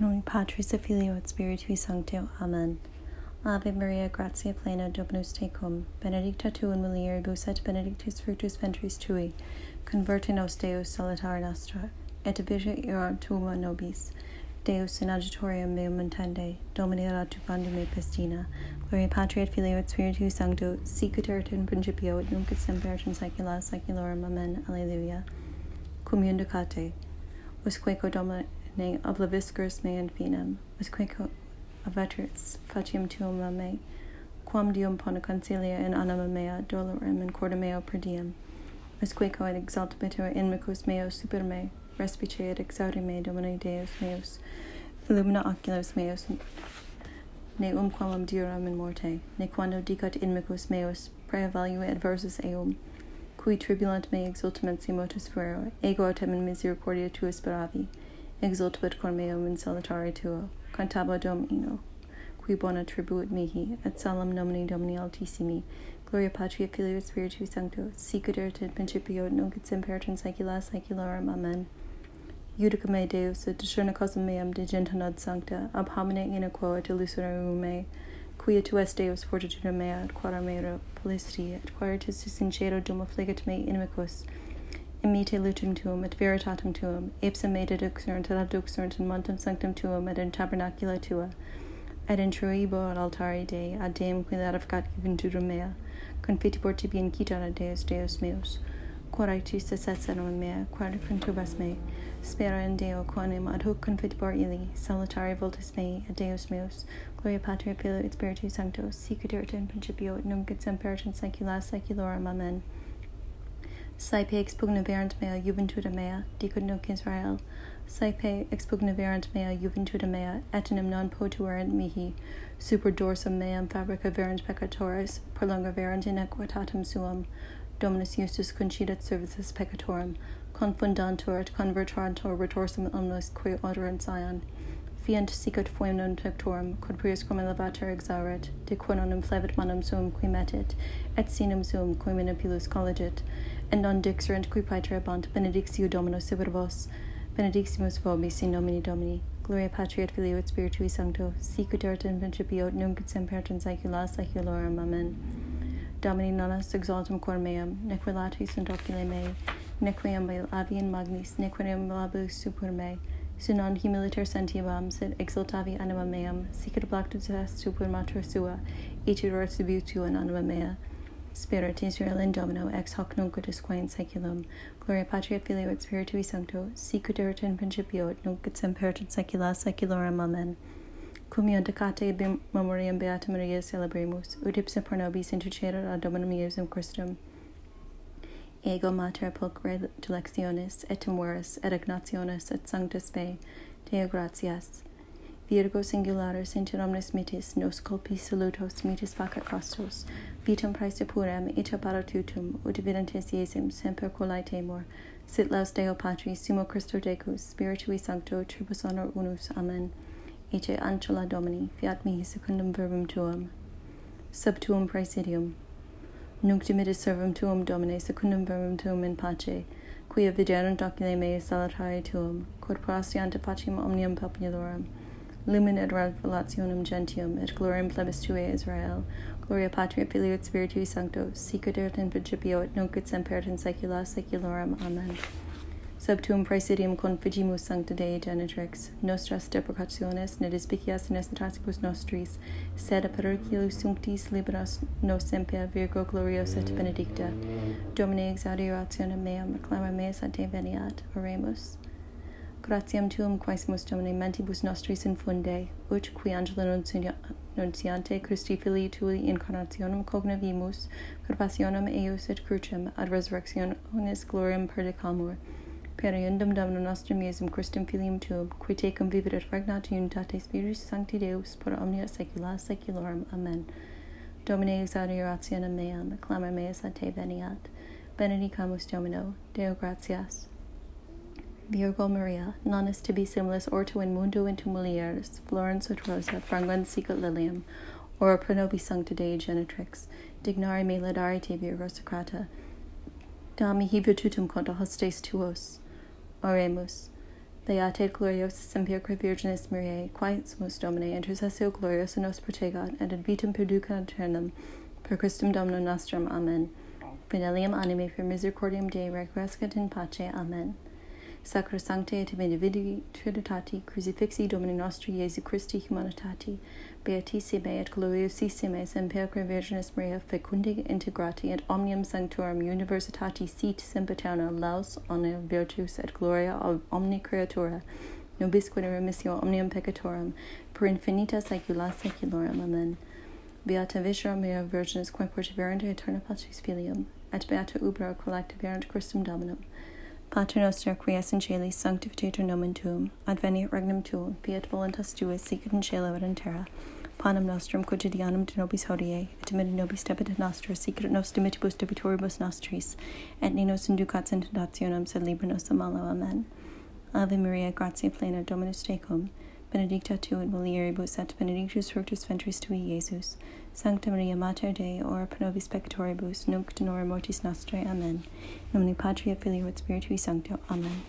Noi Patris et Filio et Spiritui Sancto. Amen. Ave Maria, gratia plena, Dominus tecum, benedicta tu in mulieribus et benedictus fructus ventris tui, converte nos Deus salutare nostra, et vigia ira tuum nobis. Deus in agitorium meum intende, Domini adjuvandum me pestina, Gloria Patri et Filio et Spiritui Sancto, sicut erat in principio et nunc et semper et in saecula saeculorum. Amen. Alleluia. Cum iundicate, usqueco Domine obliviscus me infinem, usqueco avetris faciam tuum a me, quam dium pone concilia in anima mea dolorem in corda meo per diem, usqueco et exaltabitur inmicus meo super me, respice et exaudi me Domine Deus meus, illumina oculos meus, ne umquam diuram in morte, ne quando dicat inmicus meus, preevalue adversus eum, cui tribulant me exultamensi motus fuero, ego autem in misericordia tua speravi, exultabit cor meum in salutare tuo, cantabo Domino, qui bona tribuit mihi, et salam nomini Domini altissimi, gloria patria filio et spiritu sancto, sicut in principio, nunc et semper et in saecula saeculorum. Amen. Judica me Deus, et discerna causam meam de genta ad sancta, ab homine ina quo et illusorum me, quia tu est Deus fortitudo mea, et quara mea felicity, et quaritus sincero dum affligat me inimicus, imite lutum tuum et veritatem tuum, ipsum me deduxerunt et abduxerunt in montem sanctum tuum et in tabernacula tua, et intruibo ad altare Dei, ad Deum qui larificat juventutum mea, confitibor tibi incitata Deus Deus meus, quaritus esset senum mea, quadrifruntubas me, spera in Deo quanem ad hoc confitibor illi, salutare voltus mei, et Deus meus, gloria Patria Filio et Spiritus Sancto, sicut erat in principio et nunc et semper et in saecula saeculorum. Amen. Saepe expugnaverant mea juventuda mea, dicut nunc Israel, saepe expugnaverant mea juventuda mea, etenim non potuerant mihi, super dorsum meam fabrica verant peccatoris, prolongaverant in equitatem suum, Dominus Justus concidat services peccatorum, confundantur et convertantur retorsum omnes qui oderant Sion, fiant sicut foem non pectorum, quod prius cum elevator exauret, de quononem flevit manum suum qui metit, et sinum suum qui manipulus collegit, and non dixerent qui paeterabant benedictio Domino super vos, benediximus vobis in nomine Domini, gloria Patri et Filio et Spiritui Sancto, sicut erat in principio nunc et semper et in saecula saeculorum. Amen. Domini nonas exaltum cor meam, neque lati sunt oculi mei, neque ambel avian magnis, neque labus super me, su non humiliter sentiam, sed exultavi anima meam, sicut blactus est super mater sua, itidur subitu in anima mea, Spirit Israel in Domino, ex hoc nunc ut usque in saeculum, gloria Patria Filio et Spiritui Sancto, sicut erat in principio nunc et semper in saecula saeculorum. Amen. Cum iundicate memoriam Beata Maria celebramus, ut ipsa pro nobis intercedere ad Dominum Iesum Christum. ego mater pulchre dilectionis et amoris et agnationis et sanctus me Deo gratias. Virgo singularis inter omnes mitis nos culpi salutos mitis facat costos vitam praese purem, ita paratutum ut videntes iesem semper colaetemur sit laus Deo Patris, sumo Christo Decus spiritui sancto tribus honor unus amen. Ite ancella domini fiat mihi secundum verbum tuum. Sub tuum praesidium. Nunc dimitis servum tuum, Domine, secundum verbum tuum in pace, quia viderunt oculi mei salutare tuum, quod prostiant pacem omnium populorum, lumen et revelationem gentium, et gloriam plebis tuae Israel, gloria Patria Filio et Spiritui Sancto, sicut erat in principio et nunc et semper et in saecula saeculorum. Amen. sub tuum praesidium configimus sancta Dei genitrix, nostras deprecationes, ne despicias necessitatibus nostris, sed apericulus sunctis liberas nos semper virgo gloriosa et benedicta. Domine exaudirationem meam, reclama meas ad te veniat, oremus. Gratiam tuum quaesimus Domine mentibus nostris infunde, ut qui angela nunciante Christi Filii Tui incarnationem cognovimus, per passionem eius et crucem, ad resurrectionis gloriam perdicamur, per iundum Dominum nostrum Iesum Christum Filium Tuum, qui tecum vivit et regnat unitate Spiritus Sancti Deus, per omnia saecula saeculorum. Amen. Domine exaudi rationem meam, acclamar meus ad te veniat. Benedicamus Domino, Deo gratias. Virgo Maria, non est tibi similis orto in mundo in mulieris, florens ut rosa, franguens sicut lilium, ora pro nobis sancta Dei genitrix, dignare me ladare te Virgo Sacrata, da mihi virtutum contra hostes tuos. Oremus. Beate gloriosa semper Virginis Mariae, quietsumus Domine, intercessio gloriosa nos protegat, et ad vitam perduca eternam, per Christum Dominum nostrum. Amen. Fidelium animi per misericordiam Dei requiescat in pace. Amen. Sacrosancte et Benedicti Trinitati, crucifixi Domini nostri Iesu Christi humanitati, beatissime et gloriosissime semper Virginis Maria fecunde integrati et omnium sanctorum universitati sit sempiterna laus honor virtus et gloria omni creatura, nobisque remissio omnium peccatorum, per infinita saecula saeculorum. Amen. Beata Viscera Mea Virginis quem perseverant aeterna patris filium, et beata ubera collectiverant Christum Dominum. Pater noster qui es in caeli sanctificator nomen tuum, adveniat regnum tuum, fiat voluntas tua sicut in cielo et in terra. Panem nostrum quotidianum de nobis hodie, et dimiti nobis debita nostra, sicut nos dimitibus debitoribus nostris, et ne nos inducat in tentationem, sed libera nos a malo. Amen. Ave Maria, gratia plena, Dominus tecum, benedicta tu in mulieribus et benedictus fructus ventris tui, Iesus. Sancta Maria Mater Dei, ora pro nobis peccatoribus, nunc et in mortis nostrae. Amen. In nomine Patri et Filii et Spiritui Sancto. Amen.